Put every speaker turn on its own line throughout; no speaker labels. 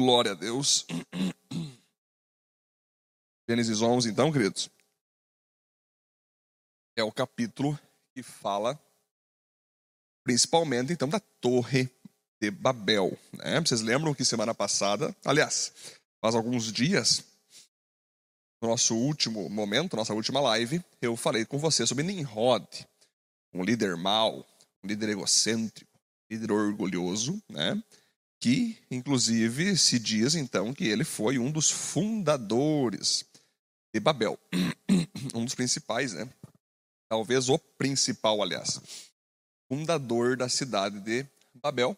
Glória a Deus. Gênesis 11, então, queridos, é o capítulo que fala principalmente, então, da Torre de Babel. Né? Vocês lembram que semana passada, aliás, faz alguns dias, no nosso último momento, nossa última live, eu falei com você sobre Nimrod, um líder mau, um líder egocêntrico, um líder orgulhoso, né? Que inclusive se diz então que ele foi um dos fundadores de Babel, um dos principais, né? Talvez o principal, aliás, fundador da cidade de Babel.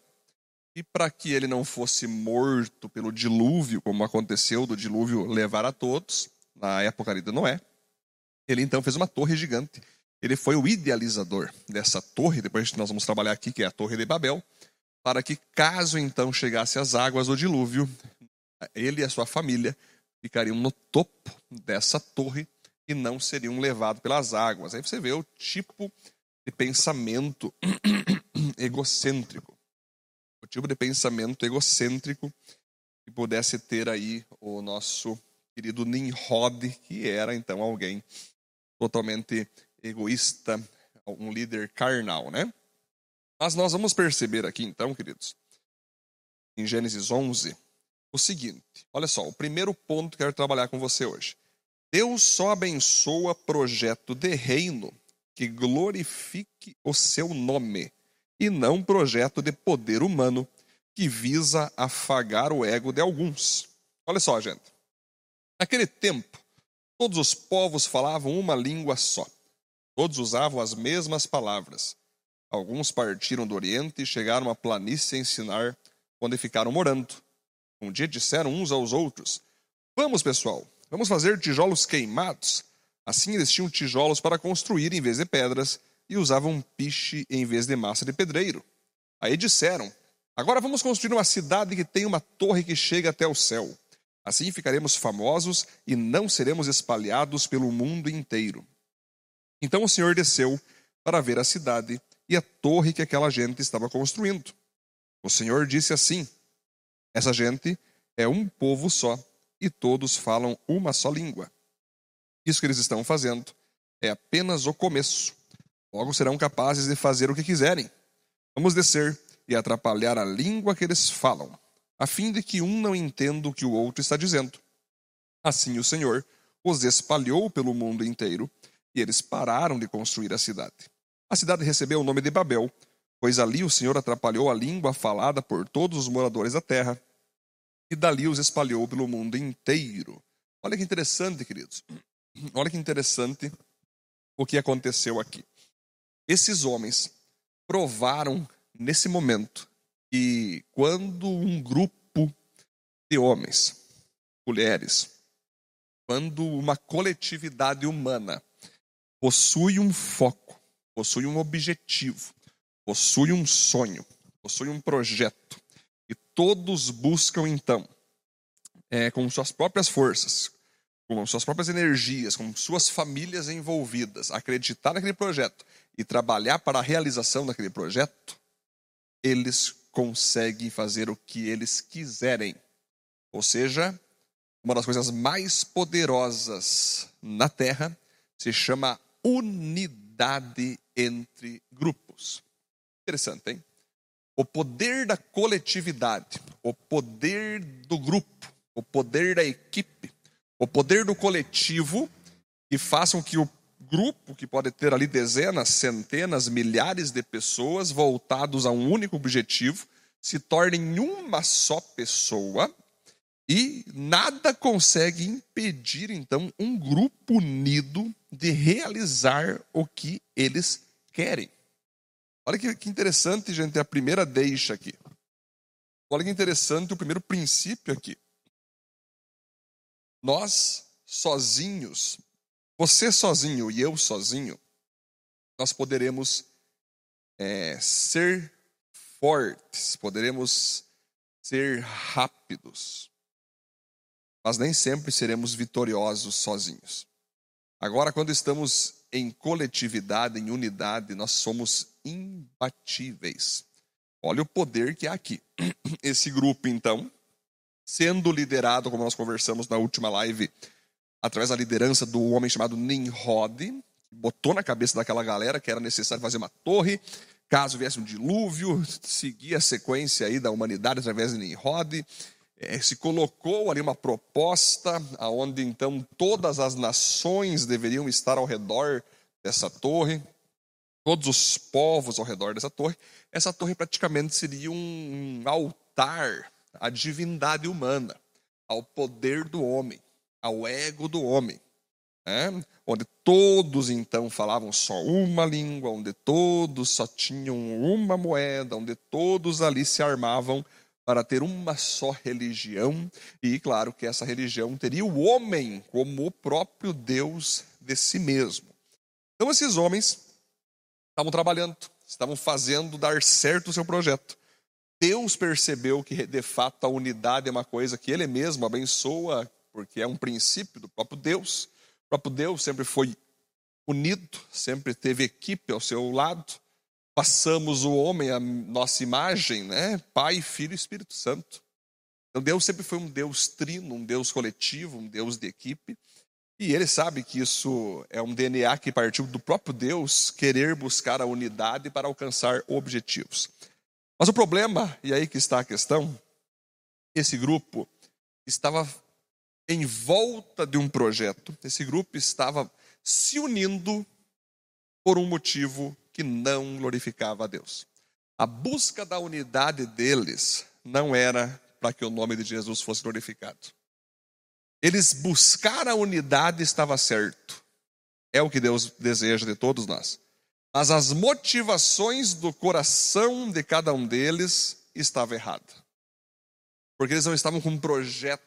E para que ele não fosse morto pelo dilúvio, como aconteceu do dilúvio levar a todos, na época de Noé, ele então fez uma torre gigante. Ele foi o idealizador dessa torre, depois nós vamos trabalhar aqui, que é a Torre de Babel, para que, caso então chegasse as águas do dilúvio, ele e a sua família ficariam no topo dessa torre e não seriam levados pelas águas. Aí você vê o tipo de pensamento egocêntrico. O tipo de pensamento egocêntrico que pudesse ter aí o nosso querido Nimrod, que era então alguém totalmente egoísta, um líder carnal, né? Mas nós vamos perceber aqui então, queridos, em Gênesis 11, o seguinte: olha só, o primeiro ponto que eu quero trabalhar com você hoje. Deus só abençoa projeto de reino que glorifique o seu nome, e não projeto de poder humano que visa afagar o ego de alguns. Olha só, gente. Naquele tempo, todos os povos falavam uma língua só. Todos usavam as mesmas palavras. Alguns partiram do Oriente e chegaram à planície a ensinar, onde ficaram morando. Um dia disseram uns aos outros: Vamos, pessoal, vamos fazer tijolos queimados. Assim eles tinham tijolos para construir em vez de pedras e usavam piche em vez de massa de pedreiro. Aí disseram: Agora vamos construir uma cidade que tem uma torre que chega até o céu. Assim ficaremos famosos e não seremos espalhados pelo mundo inteiro. Então o Senhor desceu para ver a cidade e a torre que aquela gente estava construindo. O Senhor disse assim: essa gente é um povo só e todos falam uma só língua. Isso que eles estão fazendo é apenas o começo. Logo serão capazes de fazer o que quiserem. Vamos descer e atrapalhar a língua que eles falam, a fim de que um não entenda o que o outro está dizendo. Assim o Senhor os espalhou pelo mundo inteiro e eles pararam de construir a cidade. A cidade recebeu o nome de Babel, pois ali o Senhor atrapalhou a língua falada por todos os moradores da terra, e dali os espalhou pelo mundo inteiro. Olha que interessante, queridos. Olha que interessante o que aconteceu aqui. Esses homens provaram nesse momento que quando um grupo de homens, mulheres, quando uma coletividade humana possui um foco, possui um objetivo, possui um sonho, possui um projeto, e todos buscam então, é, com suas próprias forças, com suas próprias energias, com suas famílias envolvidas, acreditar naquele projeto e trabalhar para a realização daquele projeto, eles conseguem fazer o que eles quiserem. Ou seja, uma das coisas mais poderosas na Terra se chama unidade entre grupos. Interessante, hein? O poder da coletividade, o poder do grupo, o poder da equipe, o poder do coletivo que façam que o grupo, que pode ter ali dezenas, centenas, milhares de pessoas voltados a um único objetivo, se tornem uma só pessoa e nada consegue impedir então um grupo unido de realizar o que eles querem. Olha que, que interessante, gente, a primeira deixa aqui. Olha que interessante o primeiro princípio aqui. Nós sozinhos, você sozinho e eu sozinho, nós poderemos é, ser fortes, poderemos ser rápidos, mas nem sempre seremos vitoriosos sozinhos. Agora, quando estamos em coletividade, em unidade, nós somos imbatíveis. Olha o poder que há aqui. Esse grupo, então, sendo liderado, como nós conversamos na última live, através da liderança do homem chamado Nimrod, que botou na cabeça daquela galera que era necessário fazer uma torre, caso viesse um dilúvio, seguir a sequência aí da humanidade através de Nimrod, é, se colocou ali uma proposta aonde então todas as nações deveriam estar ao redor dessa torre, todos os povos ao redor dessa torre. Essa torre praticamente seria um altar à divindade humana, ao poder do homem, ao ego do homem. Né? Onde todos então falavam só uma língua, onde todos só tinham uma moeda, onde todos ali se armavam para ter uma só religião, e claro que essa religião teria o homem como o próprio Deus de si mesmo. Então esses homens estavam trabalhando, estavam fazendo dar certo o seu projeto. Deus percebeu que de fato a unidade é uma coisa que ele mesmo abençoa, porque é um princípio do próprio Deus. O próprio Deus sempre foi unido, sempre teve equipe ao seu lado passamos o homem à nossa imagem, né? Pai, Filho e Espírito Santo. Então Deus sempre foi um Deus trino, um Deus coletivo, um Deus de equipe. E ele sabe que isso é um DNA que partiu do próprio Deus querer buscar a unidade para alcançar objetivos. Mas o problema, e aí que está a questão, esse grupo estava em volta de um projeto, esse grupo estava se unindo por um motivo que não glorificava a Deus. A busca da unidade deles não era para que o nome de Jesus fosse glorificado. Eles buscar a unidade estava certo. É o que Deus deseja de todos nós. Mas as motivações do coração de cada um deles estavam erradas. Porque eles não estavam com um projeto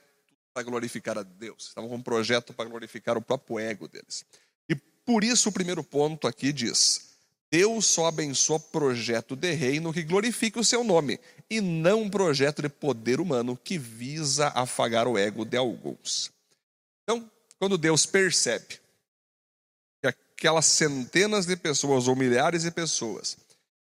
para glorificar a Deus, estavam com um projeto para glorificar o próprio ego deles. E por isso o primeiro ponto aqui diz: Deus só abençoa projeto de reino que glorifique o seu nome, e não projeto de poder humano que visa afagar o ego de alguns. Então, quando Deus percebe que aquelas centenas de pessoas ou milhares de pessoas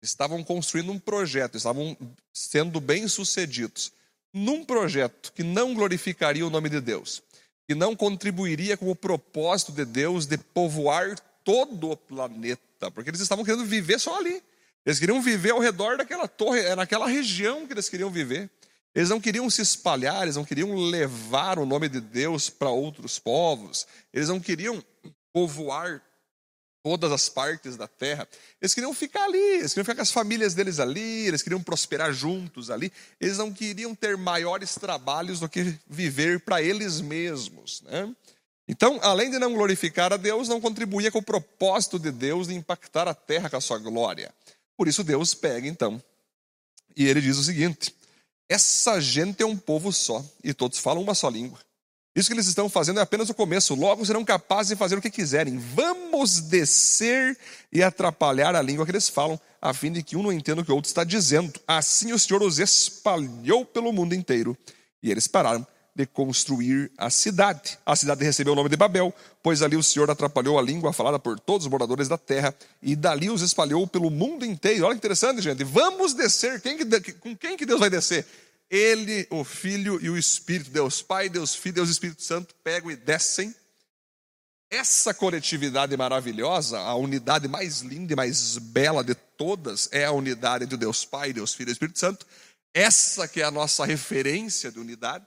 estavam construindo um projeto, estavam sendo bem-sucedidos num projeto que não glorificaria o nome de Deus, que não contribuiria com o propósito de Deus de povoar todo o planeta, porque eles estavam querendo viver só ali. Eles queriam viver ao redor daquela torre, é naquela região que eles queriam viver. Eles não queriam se espalhar, eles não queriam levar o nome de Deus para outros povos, eles não queriam povoar todas as partes da terra. Eles queriam ficar ali, eles queriam ficar com as famílias deles ali, eles queriam prosperar juntos ali. Eles não queriam ter maiores trabalhos do que viver para eles mesmos. Né? Então, além de não glorificar a Deus, não contribuía com o propósito de Deus de impactar a terra com a sua glória. Por isso, Deus pega então. E ele diz o seguinte: essa gente é um povo só, e todos falam uma só língua. Isso que eles estão fazendo é apenas o começo, logo serão capazes de fazer o que quiserem. Vamos descer e atrapalhar a língua que eles falam, a fim de que um não entenda o que o outro está dizendo. Assim o Senhor os espalhou pelo mundo inteiro. E eles pararam de construir a cidade. A cidade recebeu o nome de Babel, pois ali o Senhor atrapalhou a língua falada por todos os moradores da terra e dali os espalhou pelo mundo inteiro. Olha que interessante, gente. Vamos descer. Quem que, com quem que Deus vai descer? Ele, o Filho e o Espírito. Deus Pai, Deus Filho, Deus Espírito Santo pegam e descem. Essa coletividade maravilhosa, a unidade mais linda e mais bela de todas, é a unidade de Deus Pai, Deus Filho e Espírito Santo. Essa que é a nossa referência de unidade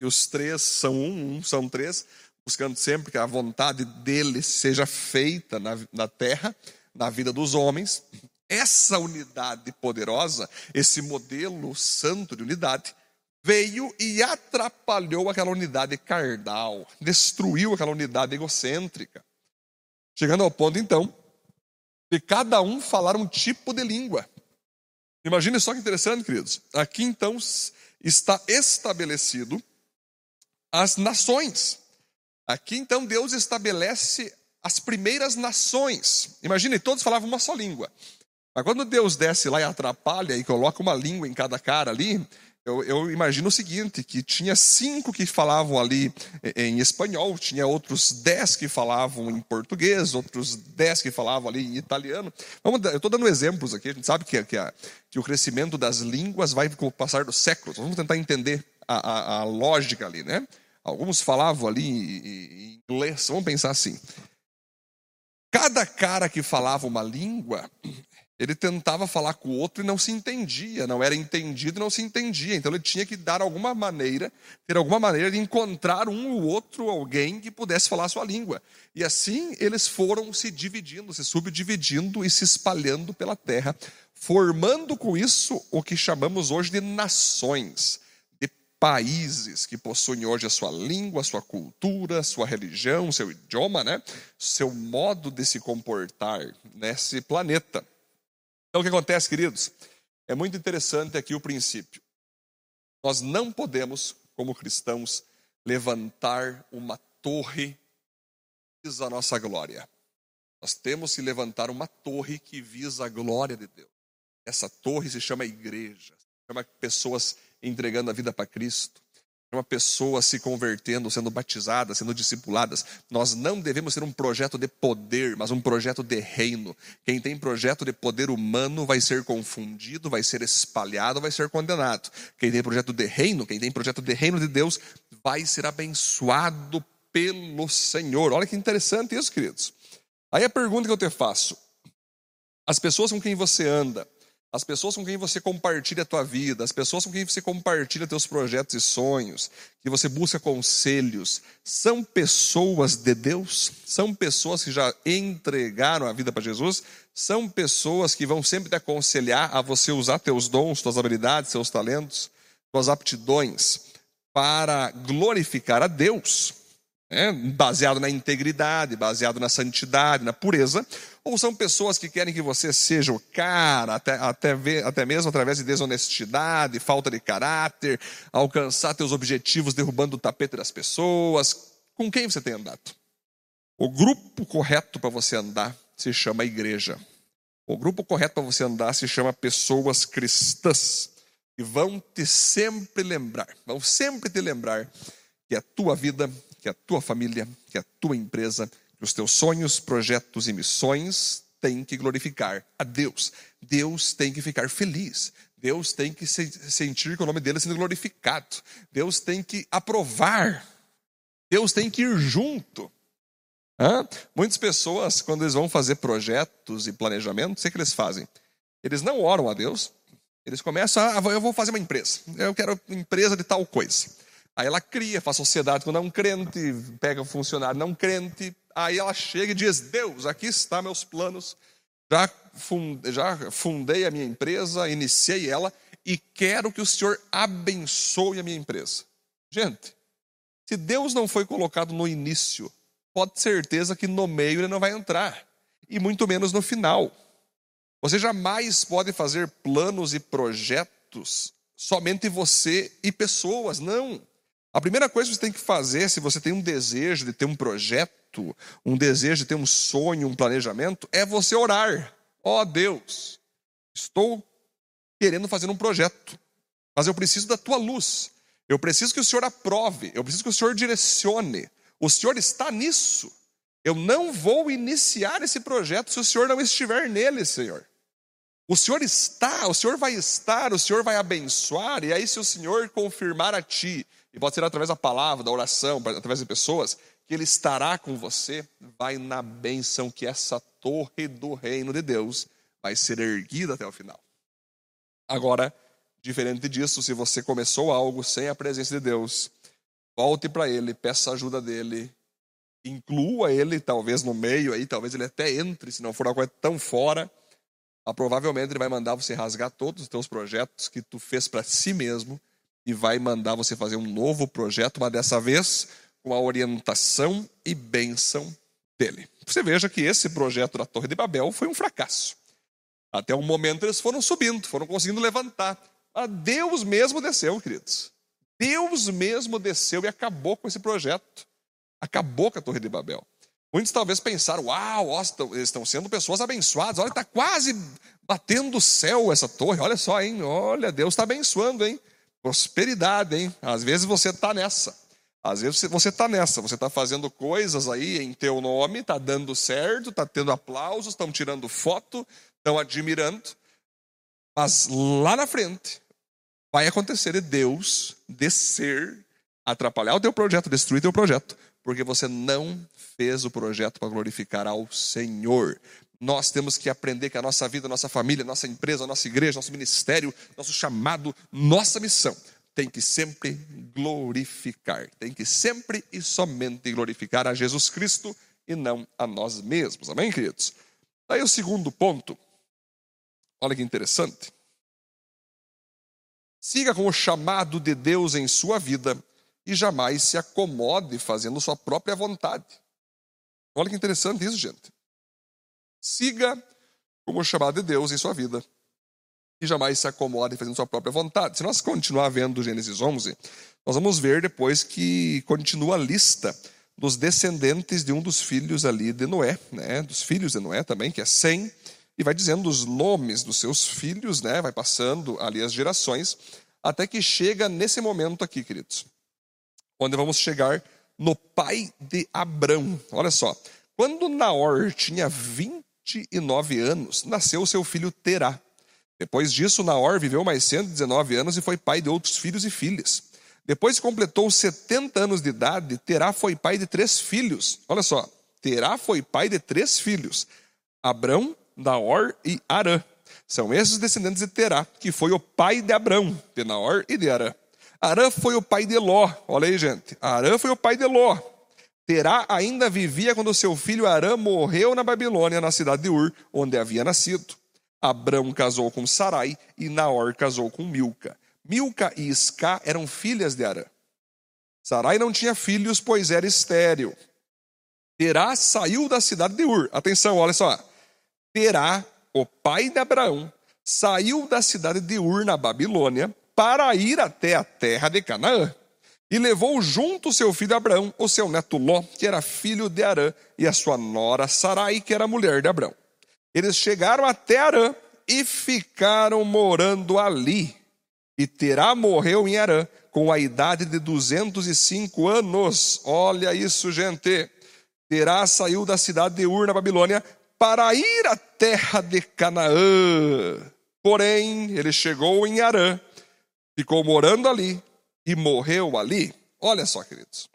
e os três são um, um são três, buscando sempre que a vontade dele seja feita na, na terra, na vida dos homens. Essa unidade poderosa, esse modelo santo de unidade, veio e atrapalhou aquela unidade carnal, destruiu aquela unidade egocêntrica. Chegando ao ponto, então, de cada um falar um tipo de língua. Imagine só que interessante, queridos. Aqui, então, está estabelecido as nações. Aqui então Deus estabelece as primeiras nações. Imagine, todos falavam uma só língua. Mas quando Deus desce lá e atrapalha e coloca uma língua em cada cara ali, Eu, eu, imagino o seguinte, que tinha cinco que falavam ali em espanhol, tinha outros dez que falavam em português, outros dez que falavam ali em italiano. Vamos, eu estou dando exemplos aqui, a gente sabe que, que, a, que, o crescimento das línguas vai com o passar dos séculos. Vamos tentar entender a, a, a lógica ali, né? Alguns falavam ali em inglês, vamos pensar assim. Cada cara que falava uma língua ele tentava falar com o outro e não se entendia, não era entendido e não se entendia. Então ele tinha que dar alguma maneira, ter alguma maneira de encontrar um ou outro alguém que pudesse falar a sua língua. E assim eles foram se dividindo, se subdividindo e se espalhando pela terra, formando com isso o que chamamos hoje de nações, países que possuem hoje a sua língua, a sua cultura, a sua religião, seu idioma, né? seu modo de se comportar nesse planeta. Então, o que acontece, queridos? É muito interessante aqui o princípio. Nós não podemos, como cristãos, levantar uma torre que visa a nossa glória. Nós temos que levantar uma torre que visa a glória de Deus. Essa torre se chama igreja, se chama pessoas entregando a vida para Cristo, uma pessoa se convertendo, sendo batizada, sendo discipuladas. Nós não devemos ter um projeto de poder, mas um projeto de reino. Quem tem projeto de poder humano vai ser confundido, vai ser espalhado, vai ser condenado. Quem tem projeto de reino, quem tem projeto de reino de Deus, vai ser abençoado pelo Senhor. Olha que interessante isso, queridos. Aí a pergunta que eu te faço: as pessoas com quem você anda, as pessoas com quem você compartilha a tua vida, as pessoas com quem você compartilha teus projetos e sonhos, que você busca conselhos, são pessoas de Deus? São pessoas que já entregaram a vida para Jesus? São pessoas que vão sempre te aconselhar a você usar teus dons, tuas habilidades, seus talentos, tuas aptidões para glorificar a Deus? Né, baseado na integridade, baseado na santidade, na pureza, ou são pessoas que querem que você seja o cara, até, até, até mesmo através de desonestidade, falta de caráter, alcançar teus objetivos derrubando o tapete das pessoas. Com quem você tem andado? O grupo correto para você andar se chama igreja. O grupo correto para você andar se chama pessoas cristãs. E vão te sempre lembrar, vão sempre te lembrar que a tua vida que a tua família, que a tua empresa, que os teus sonhos, projetos e missões têm que glorificar a Deus. Deus tem que ficar feliz. Deus tem que se sentir que o nome dele sendo glorificado. Deus tem que aprovar. Deus tem que ir junto. Hã? Muitas pessoas, quando eles vão fazer projetos e planejamentos, o que, é eles fazem? Eles não oram a Deus, eles começam a, eu vou fazer uma empresa, eu quero empresa de tal coisa. Aí ela cria, faz sociedade com não crente, pega um funcionário não crente. Aí ela chega e diz: Deus, aqui está meus planos. Já, fundei, já fundei a minha empresa, iniciei ela e quero que o Senhor abençoe a minha empresa. Gente, se Deus não foi colocado no início, pode ter certeza que no meio ele não vai entrar, e muito menos no final. Você jamais pode fazer planos e projetos somente você e pessoas, não. A primeira coisa que você tem que fazer, se você tem um desejo de ter um projeto, um desejo de ter um sonho, um planejamento, é você orar. Ó oh, Deus, estou querendo fazer um projeto, mas eu preciso da tua luz. Eu preciso que o Senhor aprove, eu preciso que o Senhor direcione. O Senhor está nisso. Eu não vou iniciar esse projeto se o Senhor não estiver nele, Senhor. O Senhor está, o Senhor vai estar, o Senhor vai abençoar, e aí, se o Senhor confirmar a ti e pode ser através da palavra, da oração, através de pessoas, que Ele estará com você, vai na bênção que essa torre do reino de Deus vai ser erguida até o final. Agora, diferente disso, se você começou algo sem a presença de Deus, volte para Ele, peça ajuda dele, inclua Ele, talvez no meio aí, talvez Ele até entre, se não for coisa tão fora, provavelmente Ele vai mandar você rasgar todos os teus projetos que tu fez para si mesmo e vai mandar você fazer um novo projeto, mas dessa vez com a orientação e bênção dele. Você veja que esse projeto da Torre de Babel foi um fracasso. Até o momento eles foram subindo, foram conseguindo levantar. Mas Deus mesmo desceu, queridos. Deus mesmo desceu e acabou com esse projeto. Acabou com a Torre de Babel. Muitos talvez pensaram, uau, ó, eles estão sendo pessoas abençoadas, olha, está quase batendo o céu essa torre, olha só, hein? Olha, Deus está abençoando, hein? Prosperidade, hein? Às vezes você está nessa. Às vezes você está nessa, você está fazendo coisas aí em teu nome, está dando certo, está tendo aplausos, estão tirando foto, estão admirando. Mas lá na frente vai acontecer de Deus descer, atrapalhar o teu projeto, destruir teu projeto, porque você não fez o projeto para glorificar ao Senhor. Nós temos que aprender que a nossa vida, a nossa família, a nossa empresa, a nossa igreja, nosso ministério, nosso chamado, nossa missão tem que sempre glorificar, tem que sempre e somente glorificar a Jesus Cristo e não a nós mesmos. Amém, queridos? Aí o segundo ponto, olha que interessante. Siga com o chamado de Deus em sua vida e jamais se acomode fazendo sua própria vontade. Olha que interessante isso, gente. Siga com o chamado de Deus em sua vida e jamais se acomode fazendo sua própria vontade. Se nós continuar vendo Gênesis 11, nós vamos ver depois que continua a lista dos descendentes de um dos filhos ali de Noé, né? dos filhos de Noé também, que é Sem, e vai dizendo os nomes dos seus filhos, né? vai passando ali as gerações, até que chega nesse momento aqui, queridos, onde vamos chegar no pai de Abrão. Olha só, quando Naor tinha 29 anos, nasceu seu filho Terá. Depois disso, Naor viveu mais 119 anos e foi pai de outros filhos e filhas. Depois que completou 70 anos de idade, Terá foi pai de três filhos. Olha só, Terá foi pai de três filhos: Abrão, Naor e Arã. São esses os descendentes de Terá, que foi o pai de Abrão, de Naor e de Arã. Arã foi o pai de Ló. Olha aí, gente. Arã foi o pai de Ló. Terá ainda vivia quando seu filho Arã morreu na Babilônia, na cidade de Ur, onde havia nascido. Abrão casou com Sarai e Naor casou com Milca. Milca e Isca eram filhas de Arã. Sarai não tinha filhos, pois era estéril. Terá saiu da cidade de Ur. Atenção, olha só. Terá, o pai de Abraão, saiu da cidade de Ur, na Babilônia, para ir até a terra de Canaã. E levou junto seu filho Abraão, o seu neto Ló, que era filho de Arã, e a sua nora Sarai, que era mulher de Abraão. Eles chegaram até Arã e ficaram morando ali. E Terá morreu em Arã com a idade de 205 anos. Olha isso, gente. Terá saiu da cidade de Ur, na Babilônia, para ir à terra de Canaã. Porém, ele chegou em Arã, ficou morando ali e morreu ali. Olha só, queridos.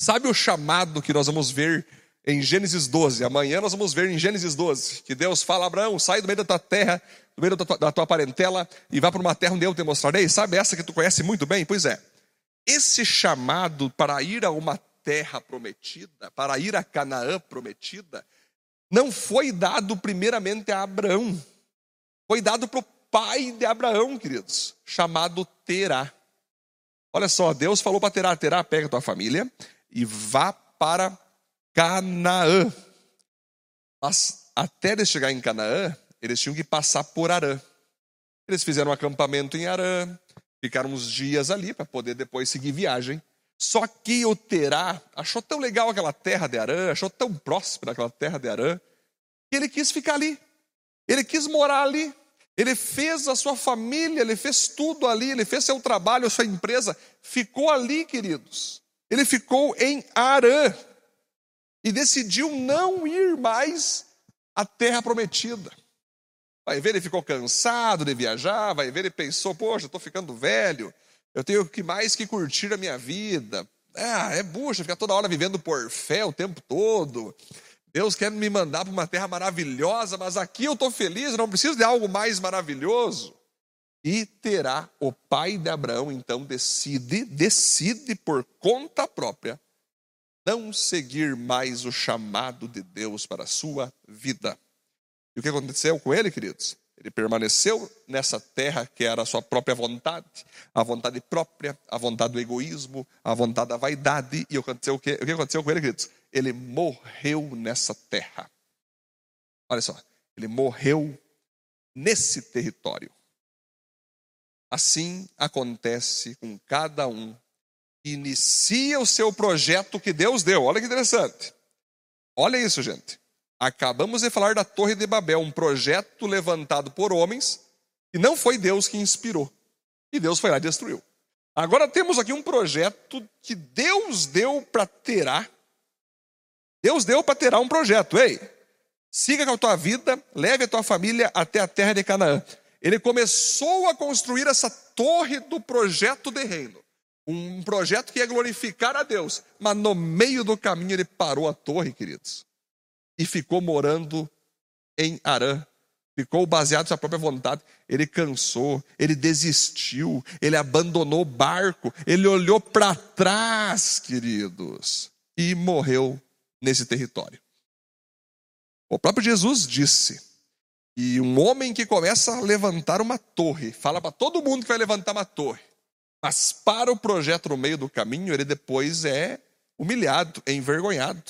Sabe o chamado que nós vamos ver em Gênesis 12. Amanhã nós vamos ver em Gênesis 12 que Deus fala: Abraão, sai do meio da tua terra, do meio da tua, da tua parentela e vá para uma terra onde eu te mostrarei. Sabe essa que tu conhece muito bem? Pois é. Esse chamado para ir a uma terra prometida, para ir a Canaã prometida, não foi dado primeiramente a Abraão. Foi dado para o pai de Abraão, queridos, chamado Terá. Olha só, Deus falou para Terá: Terá, pega tua família e vá para Canaã. Mas até eles chegar em Canaã, eles tinham que passar por Arã. Eles fizeram um acampamento em Arã, ficaram uns dias ali para poder depois seguir viagem. Só que o Terá achou tão legal aquela terra de Arã, achou tão próspera aquela terra de Arã, que ele quis ficar ali. Ele quis morar ali. Ele fez a sua família, ele fez tudo ali, ele fez seu trabalho, a sua empresa, ficou ali, queridos. Ele ficou em Arã e decidiu não ir mais à terra prometida. Vai ver, ele ficou cansado de viajar, vai ver, ele pensou: poxa, estou ficando velho, eu tenho que mais que curtir a minha vida. Ah, é bucha ficar toda hora vivendo por fé o tempo todo. Deus quer me mandar para uma terra maravilhosa, mas aqui eu estou feliz, não preciso de algo mais maravilhoso. E terá o pai de Abraão, então, decide, decide por conta própria não seguir mais o chamado de Deus para a sua vida. E o que aconteceu com ele, queridos? Ele permaneceu nessa terra que era a sua própria vontade, a vontade própria, a vontade do egoísmo, a vontade da vaidade. E o que aconteceu, o que aconteceu com ele, queridos? Ele morreu nessa terra. Olha só, ele morreu nesse território. Assim acontece com cada um inicia o seu projeto que Deus deu. Olha que interessante. Olha isso, gente. Acabamos de falar da Torre de Babel, um projeto levantado por homens, e não foi Deus que inspirou. E Deus foi lá e destruiu. Agora temos aqui um projeto que Deus deu para terá. Deus deu para terá um projeto. Ei, siga com a tua vida, leve a tua família até a terra de Canaã. Ele começou a construir essa torre do projeto de reino. Um projeto que ia glorificar a Deus. Mas no meio do caminho ele parou a torre, queridos. E ficou morando em Arã, ficou baseado em sua própria vontade. Ele cansou, ele desistiu, ele abandonou o barco, ele olhou para trás, queridos, e morreu nesse território. O próprio Jesus disse que um homem que começa a levantar uma torre, fala para todo mundo que vai levantar uma torre, mas para o projeto no meio do caminho, ele depois é humilhado, é envergonhado.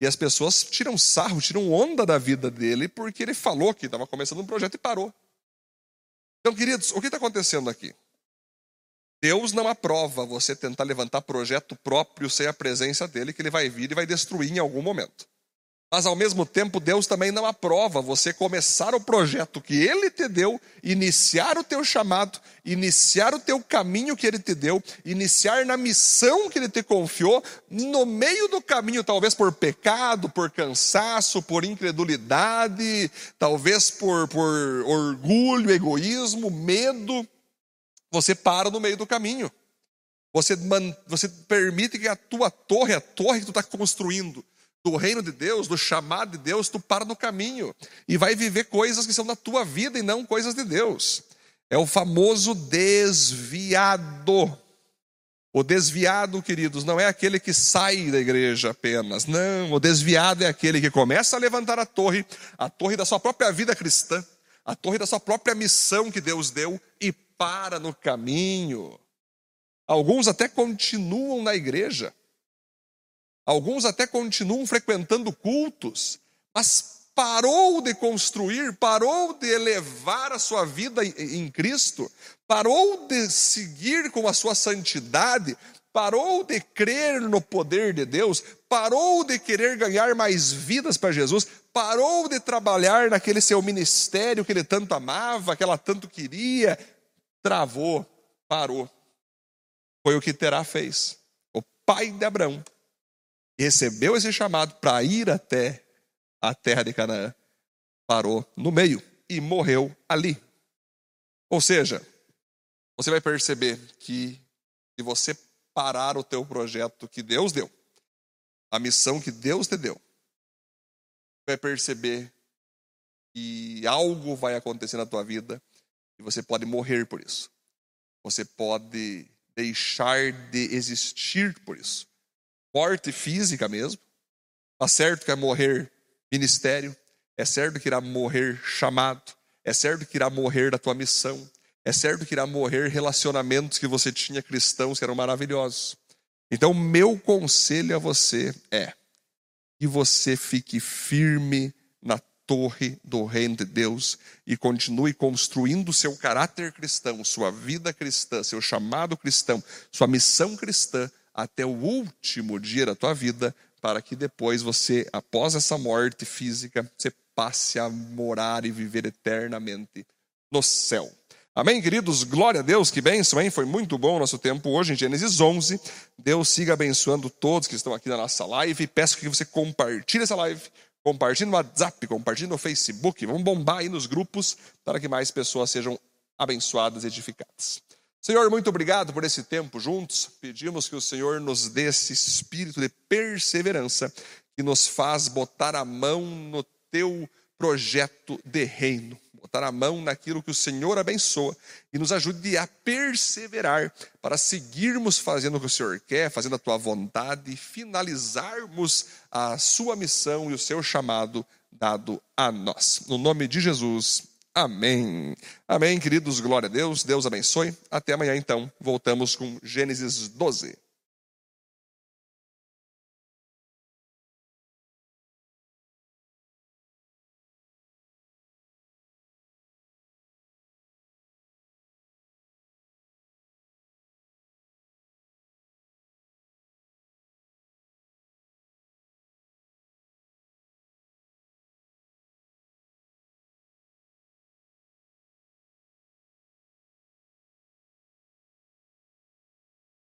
E as pessoas tiram sarro, tiram onda da vida dele, porque ele falou que estava começando um projeto e parou. Então, queridos, o que está acontecendo aqui? Deus não aprova você tentar levantar projeto próprio sem a presença dele, que ele vai vir e vai destruir em algum momento. Mas ao mesmo tempo, Deus também não aprova você começar o projeto que Ele te deu, iniciar o teu chamado, iniciar o teu caminho que Ele te deu, iniciar na missão que Ele te confiou, no meio do caminho, talvez por pecado, por cansaço, por incredulidade, talvez por, por orgulho, egoísmo, medo, você para no meio do caminho. Você, você permite que a tua torre, a torre que tu está construindo, do reino de Deus, do chamado de Deus, tu para no caminho e vai viver coisas que são da tua vida e não coisas de Deus. É o famoso desviado. O desviado, queridos, não é aquele que sai da igreja apenas. Não, o desviado é aquele que começa a levantar a torre, a torre da sua própria vida cristã, a torre da sua própria missão que Deus deu e para no caminho. Alguns até continuam na igreja, Alguns até continuam frequentando cultos, mas parou de construir, parou de elevar a sua vida em Cristo, parou de seguir com a sua santidade, parou de crer no poder de Deus, parou de querer ganhar mais vidas para Jesus, parou de trabalhar naquele seu ministério que ele tanto amava, que ela tanto queria, travou, parou. Foi o que Terá fez. O pai de Abraão recebeu esse chamado para ir até a terra de Canaã, parou no meio e morreu ali. Ou seja, você vai perceber que se você parar o teu projeto que Deus deu, a missão que Deus te deu, vai perceber que algo vai acontecer na tua vida e você pode morrer por isso. Você pode deixar de existir por isso morte física mesmo. Está certo que vai morrer ministério, é certo que irá morrer chamado, é certo que irá morrer da tua missão, é certo que irá morrer relacionamentos que você tinha cristãos que eram maravilhosos. Então, meu conselho a você é que você fique firme na torre do reino de Deus e continue construindo seu caráter cristão, sua vida cristã, seu chamado cristão, sua missão cristã até o último dia da tua vida, para que depois você, após essa morte física, você passe a morar e viver eternamente no céu. Amém, queridos? Glória a Deus, que bênção, hein? Foi muito bom o nosso tempo hoje em Gênesis 11. Deus siga abençoando todos que estão aqui na nossa live. Peço que você compartilhe essa live, compartilhe no WhatsApp, compartilhe no Facebook. Vamos bombar aí nos grupos para que mais pessoas sejam abençoadas e edificadas. Senhor, muito obrigado por esse tempo juntos. Pedimos que o Senhor nos dê esse espírito de perseverança que nos faz botar a mão no teu projeto de reino, botar a mão naquilo que o Senhor abençoa e nos ajude a perseverar para seguirmos fazendo o que o Senhor quer, fazendo a tua vontade e finalizarmos a sua missão e o seu chamado dado a nós. No nome de Jesus. Amém. Amém, queridos. Glória a Deus. Deus abençoe. Até amanhã, então. Voltamos com Gênesis 12.